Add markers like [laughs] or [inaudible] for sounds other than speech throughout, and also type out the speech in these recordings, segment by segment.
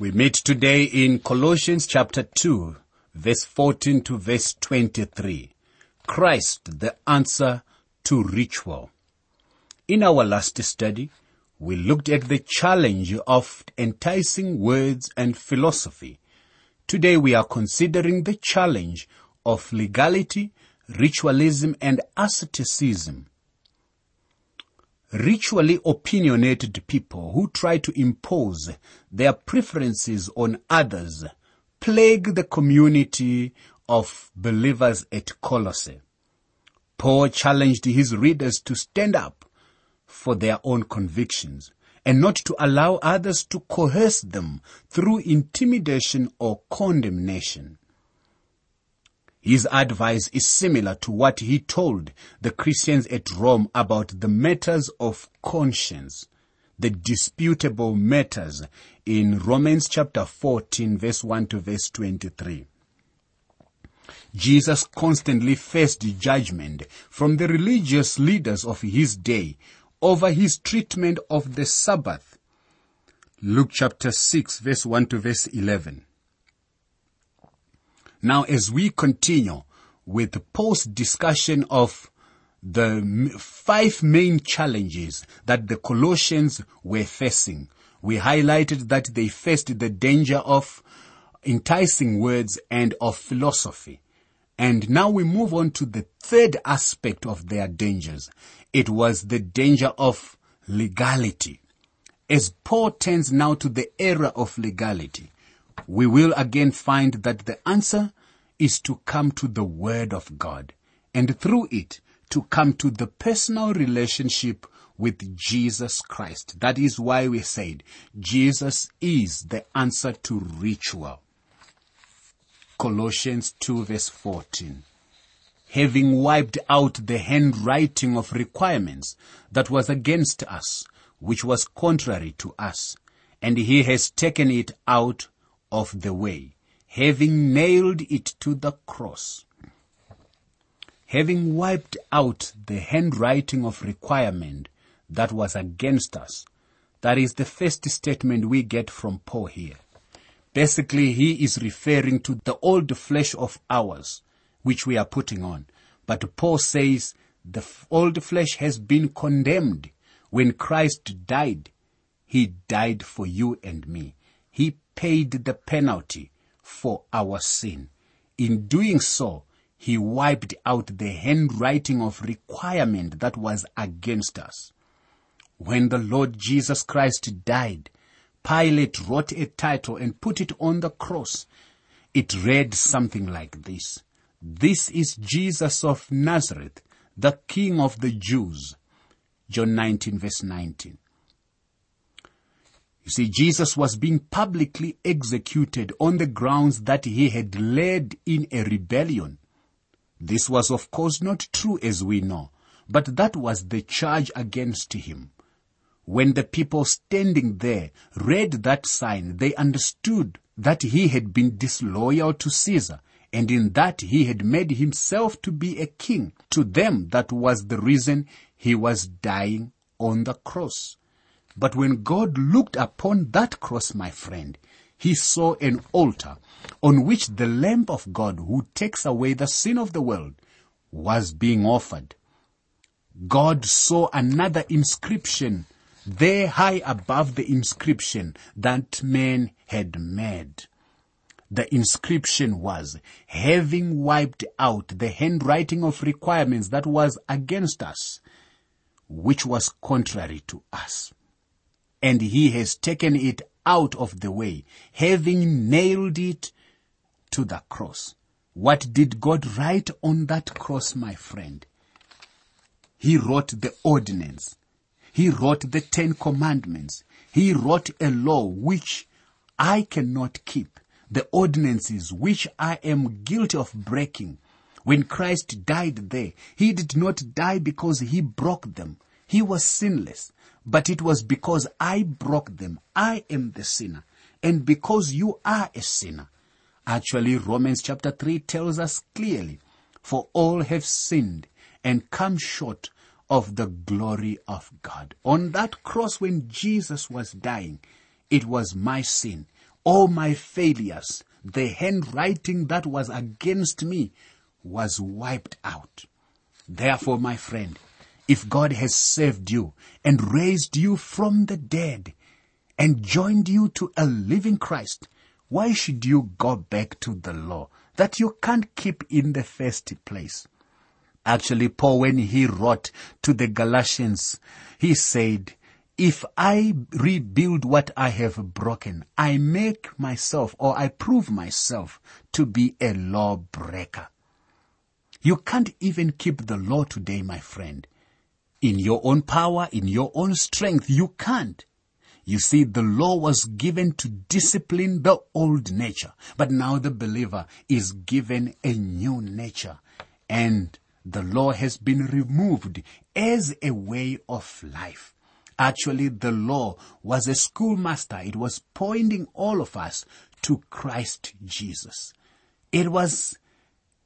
We meet today in Colossians chapter 2, verse 14 to verse 23. Christ, the answer to ritual. In our last study, we looked at the challenge of enticing words and philosophy. Today we are considering the challenge of legality, ritualism, and asceticism. Ritually opinionated people who try to impose their preferences on others plague the community of believers at Colossae. Paul challenged his readers to stand up for their own convictions and not to allow others to coerce them through intimidation or condemnation. His advice is similar to what he told the Christians at Rome about the matters of conscience, the disputable matters in Romans chapter 14 verse 1 to verse 23. Jesus constantly faced judgment from the religious leaders of his day over his treatment of the Sabbath. Luke chapter 6 verse 1 to verse 11. Now, as we continue with post discussion of the five main challenges that the Colossians were facing, we highlighted that they faced the danger of enticing words and of philosophy. And now we move on to the third aspect of their dangers. It was the danger of legality. As Paul turns now to the era of legality, we will again find that the answer is to come to the Word of God and through it to come to the personal relationship with Jesus Christ. That is why we said Jesus is the answer to ritual. Colossians 2 verse 14. Having wiped out the handwriting of requirements that was against us, which was contrary to us, and he has taken it out of the way, having nailed it to the cross. Having wiped out the handwriting of requirement that was against us. That is the first statement we get from Paul here. Basically, he is referring to the old flesh of ours, which we are putting on. But Paul says the old flesh has been condemned when Christ died. He died for you and me. He paid the penalty for our sin. In doing so, he wiped out the handwriting of requirement that was against us. When the Lord Jesus Christ died, Pilate wrote a title and put it on the cross. It read something like this. This is Jesus of Nazareth, the King of the Jews. John 19 verse 19. You see, Jesus was being publicly executed on the grounds that he had led in a rebellion. This was of course not true as we know, but that was the charge against him. When the people standing there read that sign, they understood that he had been disloyal to Caesar, and in that he had made himself to be a king. To them, that was the reason he was dying on the cross. But when God looked upon that cross, my friend, he saw an altar on which the Lamb of God who takes away the sin of the world was being offered. God saw another inscription there high above the inscription that man had made. The inscription was, having wiped out the handwriting of requirements that was against us, which was contrary to us and he has taken it out of the way, having nailed it to the cross. What did God write on that cross, my friend? He wrote the ordinance. He wrote the Ten Commandments. He wrote a law which I cannot keep. The ordinances which I am guilty of breaking. When Christ died there, He did not die because He broke them. He was sinless. But it was because I broke them. I am the sinner. And because you are a sinner. Actually, Romans chapter 3 tells us clearly, for all have sinned and come short of the glory of God. On that cross when Jesus was dying, it was my sin. all my failures, the handwriting that was against me was wiped out. Therefore, my friend, if God has saved you and raised you from the dead and joined you to a living Christ, why should you go back to the law that you can't keep in the first place? Actually, Paul, when he wrote to the Galatians, he said, if I rebuild what I have broken, I make myself or I prove myself to be a lawbreaker. You can't even keep the law today, my friend. In your own power, in your own strength, you can't. You see, the law was given to discipline the old nature, but now the believer is given a new nature and the law has been removed as a way of life. Actually, the law was a schoolmaster. It was pointing all of us to Christ Jesus. It was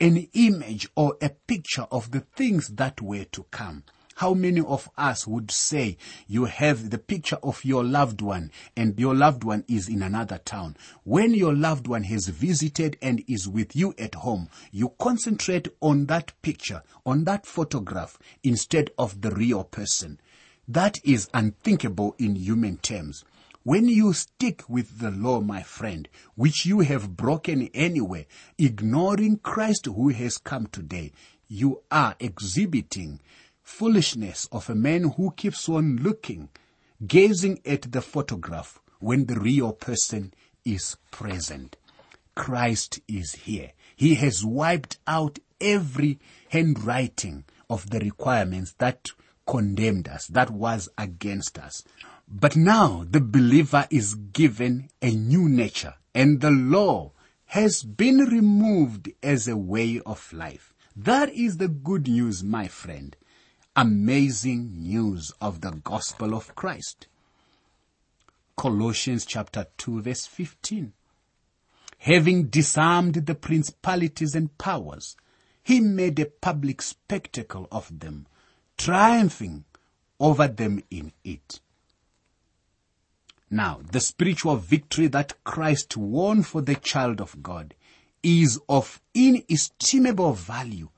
an image or a picture of the things that were to come. How many of us would say you have the picture of your loved one and your loved one is in another town? When your loved one has visited and is with you at home, you concentrate on that picture, on that photograph instead of the real person. That is unthinkable in human terms. When you stick with the law, my friend, which you have broken anyway, ignoring Christ who has come today, you are exhibiting foolishness of a man who keeps on looking, gazing at the photograph when the real person is present. Christ is here. He has wiped out every handwriting of the requirements that condemned us, that was against us. But now the believer is given a new nature and the law has been removed as a way of life. That is the good news, my friend. Amazing news of the gospel of Christ. Colossians chapter 2 verse 15. Having disarmed the principalities and powers, he made a public spectacle of them, triumphing over them in it. Now, the spiritual victory that Christ won for the child of God is of inestimable value.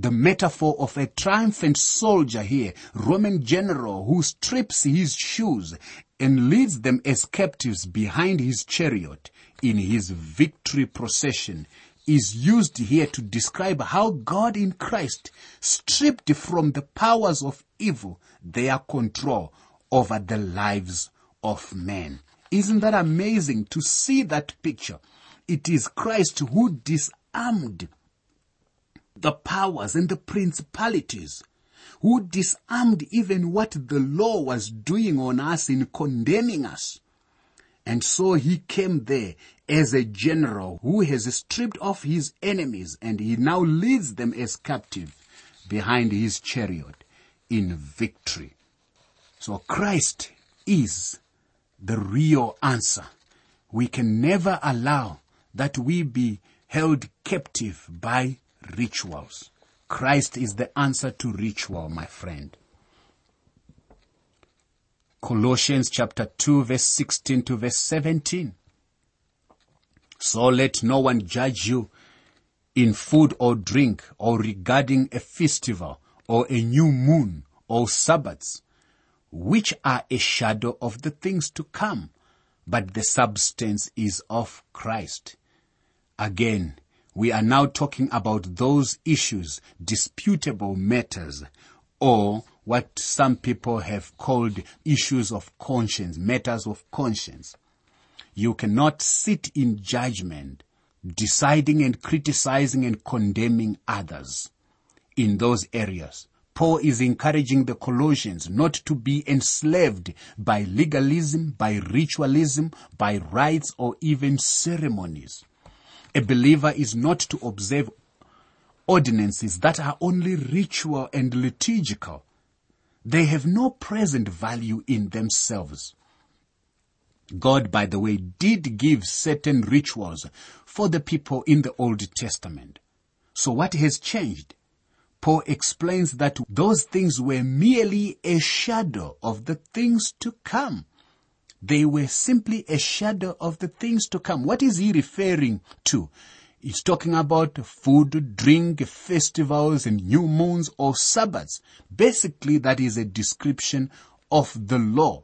The metaphor of a triumphant soldier here, Roman general who strips his shoes and leads them as captives behind his chariot in his victory procession is used here to describe how God in Christ stripped from the powers of evil their control over the lives of men. Isn't that amazing to see that picture? It is Christ who disarmed the powers and the principalities, who disarmed even what the law was doing on us in condemning us. And so he came there as a general who has stripped off his enemies and he now leads them as captive behind his chariot in victory. So Christ is the real answer. We can never allow that we be held captive by rituals. Christ is the answer to ritual, my friend. Colossians chapter 2 verse 16 to verse 17. So let no one judge you in food or drink or regarding a festival or a new moon or Sabbaths, which are a shadow of the things to come, but the substance is of Christ. Again, we are now talking about those issues, disputable matters, or what some people have called issues of conscience, matters of conscience. You cannot sit in judgment, deciding and criticizing and condemning others in those areas. Paul is encouraging the Colossians not to be enslaved by legalism, by ritualism, by rites, or even ceremonies. A believer is not to observe ordinances that are only ritual and liturgical, they have no present value in themselves. God, by the way, did give certain rituals for the people in the Old Testament. So what has changed? Paul explains that those things were merely a shadow of the things to come. They were simply a shadow of the things to come. What is he referring to? He's talking about food, drink, festivals, and new moons or Sabbaths. Basically, that is a description of the law.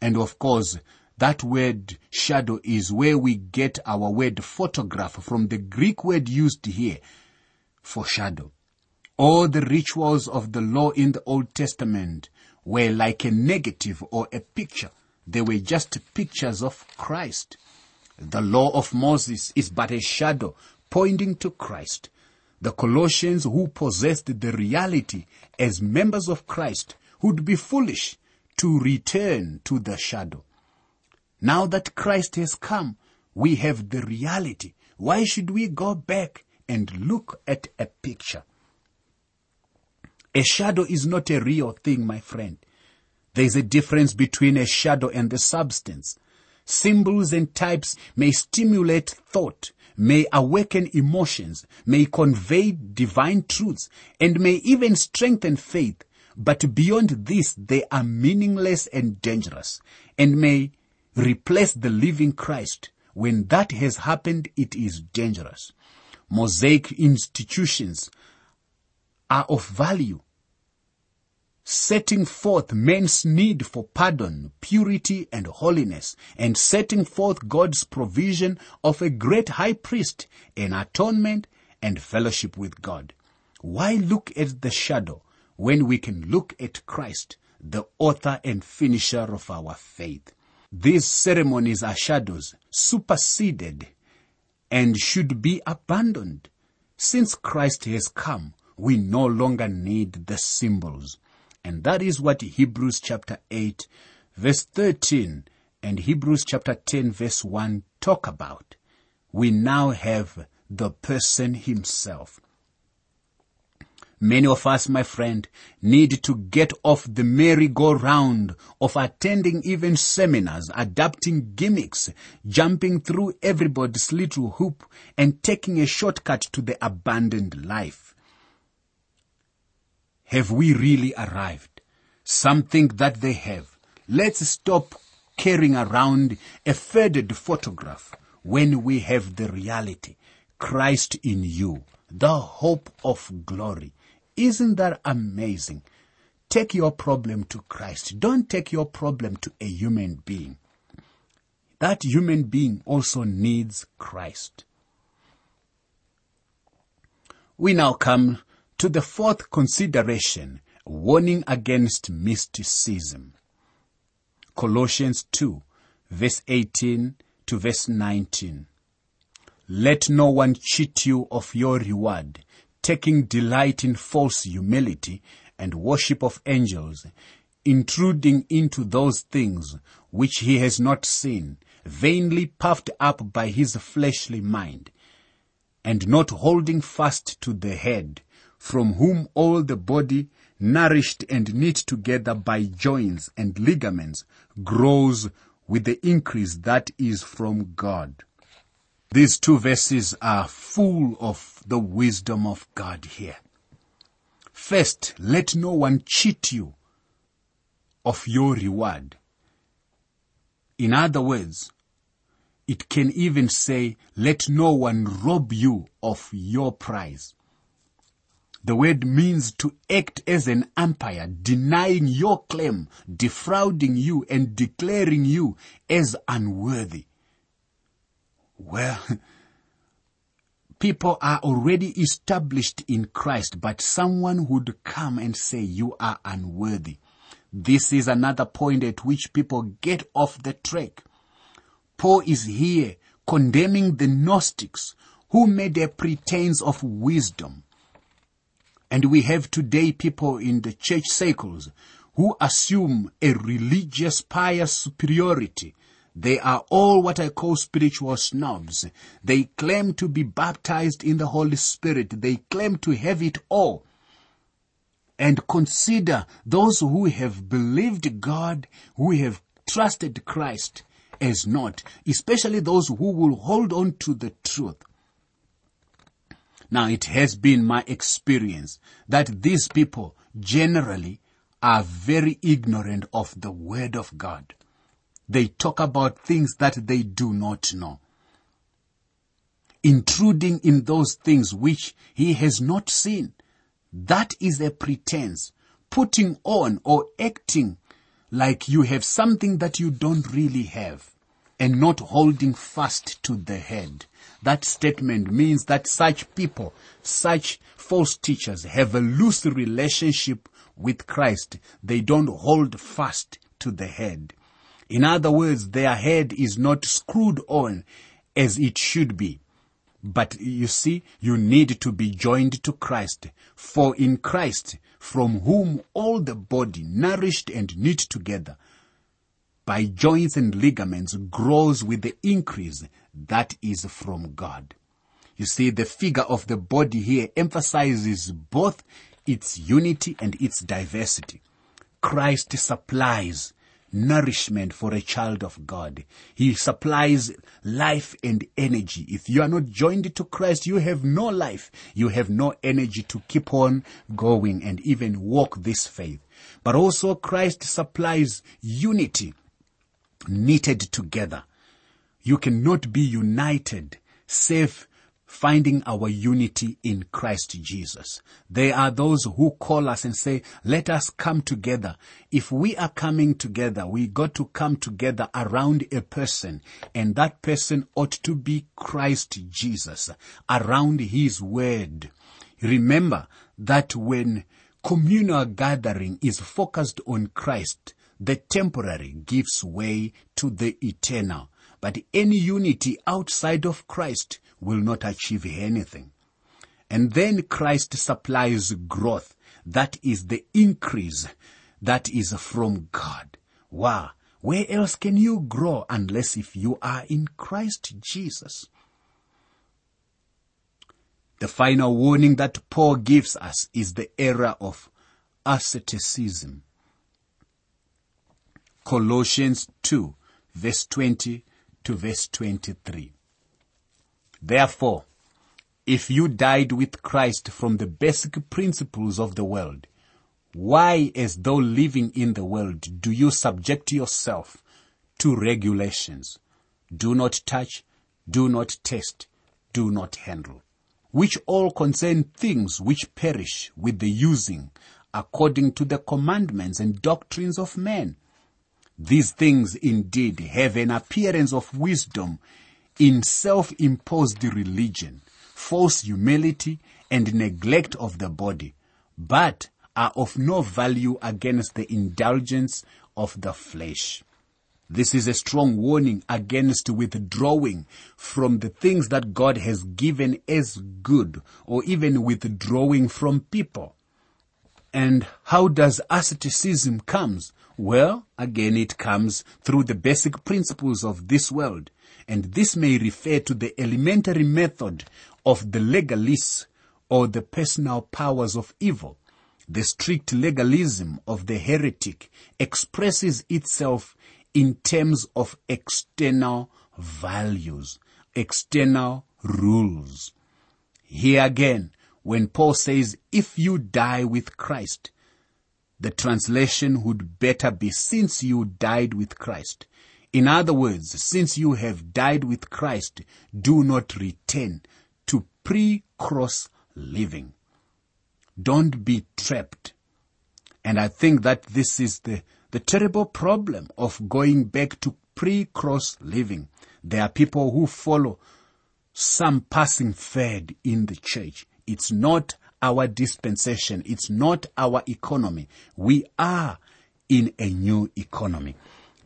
And of course, that word shadow is where we get our word photograph from the Greek word used here for shadow. All the rituals of the law in the Old Testament were like a negative or a picture. They were just pictures of Christ. The law of Moses is but a shadow pointing to Christ. The Colossians who possessed the reality as members of Christ would be foolish to return to the shadow. Now that Christ has come, we have the reality. Why should we go back and look at a picture? A shadow is not a real thing, my friend. There is a difference between a shadow and the substance. Symbols and types may stimulate thought, may awaken emotions, may convey divine truths, and may even strengthen faith. But beyond this, they are meaningless and dangerous, and may replace the living Christ. When that has happened, it is dangerous. Mosaic institutions are of value, setting forth man's need for pardon, purity, and holiness, and setting forth God's provision of a great high priest, an atonement, and fellowship with God. Why look at the shadow when we can look at Christ, the author and finisher of our faith? These ceremonies are shadows, superseded, and should be abandoned. Since Christ has come, we no longer need the symbols. And that is what Hebrews chapter 8 verse 13 and Hebrews chapter 10 verse 1 talk about. We now have the person himself. Many of us, my friend, need to get off the merry-go-round of attending even seminars, adapting gimmicks, jumping through everybody's little hoop, and taking a shortcut to the abandoned life. Have we really arrived? Something that they have. Let's stop carrying around a faded photograph when we have the reality. Christ in you, the hope of glory. Isn't that amazing? Take your problem to Christ. Don't take your problem to a human being. That human being also needs Christ. We now come to the fourth consideration, warning against mysticism. Colossians 2, verse 18 to verse 19. Let no one cheat you of your reward taking delight in false humility and worship of angels, intruding into those things which he has not seen, vainly puffed up by his fleshly mind, and not holding fast to the head, from whom all the body, nourished and knit together by joints and ligaments, grows with the increase that is from God. These two verses are full of the wisdom of God here. First, let no one cheat you of your reward. In other words, it can even say, let no one rob you of your prize. The word means to act as an umpire, denying your claim, defrauding you, and declaring you as unworthy. Well, [laughs] people are already established in Christ, but someone would come and say you are unworthy. This is another point at which people get off the track. Paul is here condemning the Gnostics who made a pretense of wisdom. And we have today people in the church circles who assume a religious pious superiority they are all what I call spiritual snobs. They claim to be baptized in the Holy Spirit. They claim to have it all. And consider those who have believed God, who have trusted Christ as not, especially those who will hold on to the truth. Now it has been my experience that these people generally are very ignorant of the Word of God. They talk about things that they do not know. Intruding in those things which he has not seen. That is a pretense. Putting on or acting like you have something that you don't really have and not holding fast to the head. That statement means that such people, such false teachers have a loose relationship with Christ. They don't hold fast to the head. In other words, their head is not screwed on as it should be. But you see, you need to be joined to Christ. For in Christ, from whom all the body, nourished and knit together by joints and ligaments, grows with the increase that is from God. You see, the figure of the body here emphasizes both its unity and its diversity. Christ supplies nourishment for a child of God. He supplies life and energy. If you are not joined to Christ, you have no life. You have no energy to keep on going and even walk this faith. But also Christ supplies unity knitted together. You cannot be united save finding our unity in Christ Jesus. There are those who call us and say, let us come together. If we are coming together, we got to come together around a person and that person ought to be Christ Jesus around his word. Remember that when communal gathering is focused on Christ, the temporary gives way to the eternal. But any unity outside of Christ will not achieve anything. And then Christ supplies growth. That is the increase that is from God. Wow. Where else can you grow unless if you are in Christ Jesus? The final warning that Paul gives us is the era of asceticism. Colossians 2 verse 20 to verse 23. Therefore, if you died with Christ from the basic principles of the world, why, as though living in the world, do you subject yourself to regulations? Do not touch, do not taste, do not handle, which all concern things which perish with the using according to the commandments and doctrines of men. These things indeed have an appearance of wisdom in self-imposed religion, false humility, and neglect of the body, but are of no value against the indulgence of the flesh. This is a strong warning against withdrawing from the things that God has given as good or even withdrawing from people. And how does asceticism comes? Well, again, it comes through the basic principles of this world and this may refer to the elementary method of the legalists or the personal powers of evil. The strict legalism of the heretic expresses itself in terms of external values, external rules. Here again, when Paul says, if you die with Christ, the translation would better be since you died with Christ. In other words, since you have died with Christ, do not return to pre-cross living. Don't be trapped. And I think that this is the, the terrible problem of going back to pre-cross living. There are people who follow some passing fad in the church. It's not our dispensation. It's not our economy. We are in a new economy.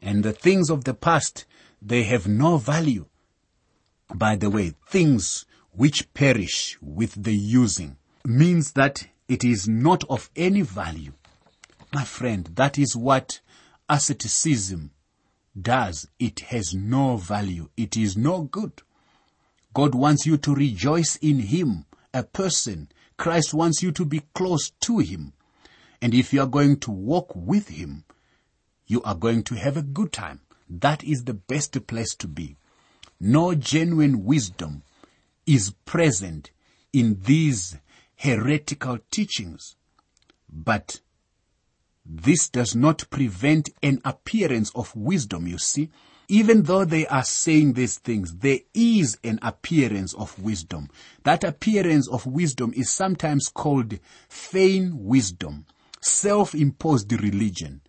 And the things of the past, they have no value. By the way, things which perish with the using means that it is not of any value. My friend, that is what asceticism does. It has no value. It is no good. God wants you to rejoice in Him, a person. Christ wants you to be close to Him. And if you are going to walk with Him, you are going to have a good time. That is the best place to be. No genuine wisdom is present in these heretical teachings, but This does not prevent an appearance of wisdom, you see. Even though they are saying these things, there is an appearance of wisdom. That appearance of wisdom is sometimes called feign wisdom, self-imposed religion.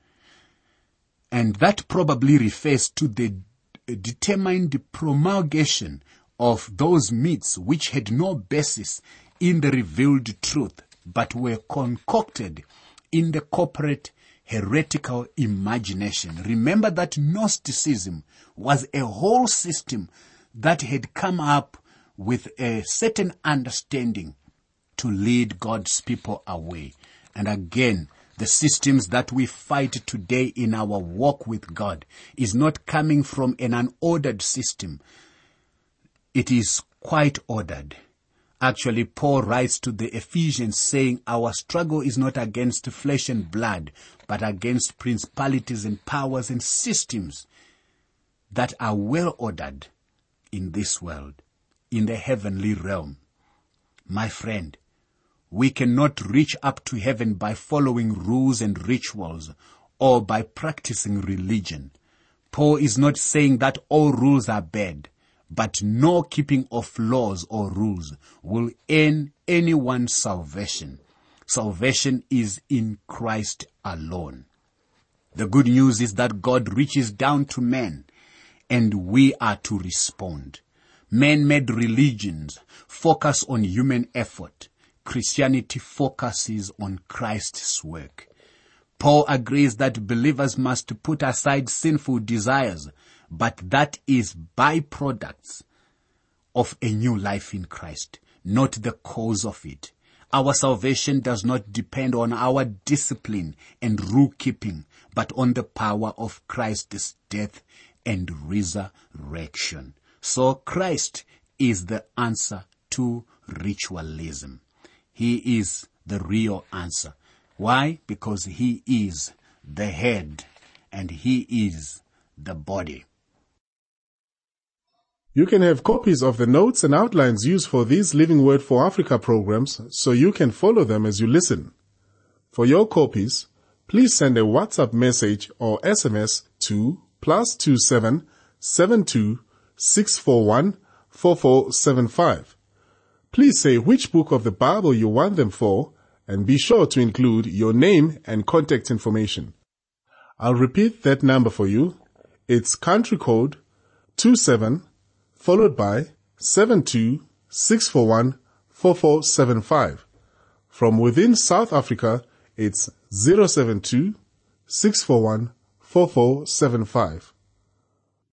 And that probably refers to the determined promulgation of those myths which had no basis in the revealed truth, but were concocted in the corporate heretical imagination. Remember that Gnosticism was a whole system that had come up with a certain understanding to lead God's people away. And again, the systems that we fight today in our walk with God is not coming from an unordered system. It is quite ordered. Actually, Paul writes to the Ephesians saying, Our struggle is not against flesh and blood, but against principalities and powers and systems that are well ordered in this world, in the heavenly realm. My friend, we cannot reach up to heaven by following rules and rituals or by practicing religion. Paul is not saying that all rules are bad but no keeping of laws or rules will earn anyone salvation. Salvation is in Christ alone. The good news is that God reaches down to men and we are to respond. Man-made religions focus on human effort. Christianity focuses on Christ's work. Paul agrees that believers must put aside sinful desires but that is byproducts of a new life in Christ, not the cause of it. Our salvation does not depend on our discipline and rule keeping, but on the power of Christ's death and resurrection. So Christ is the answer to ritualism. He is the real answer. Why? Because he is the head and he is the body. You can have copies of the notes and outlines used for these Living Word for Africa programs so you can follow them as you listen. For your copies, please send a WhatsApp message or SMS to plus two seven seven two six four one four four seven five. Please say which book of the Bible you want them for and be sure to include your name and contact information. I'll repeat that number for you. It's country code two seven followed by 726414475. From within South Africa, it's 072 641 4475.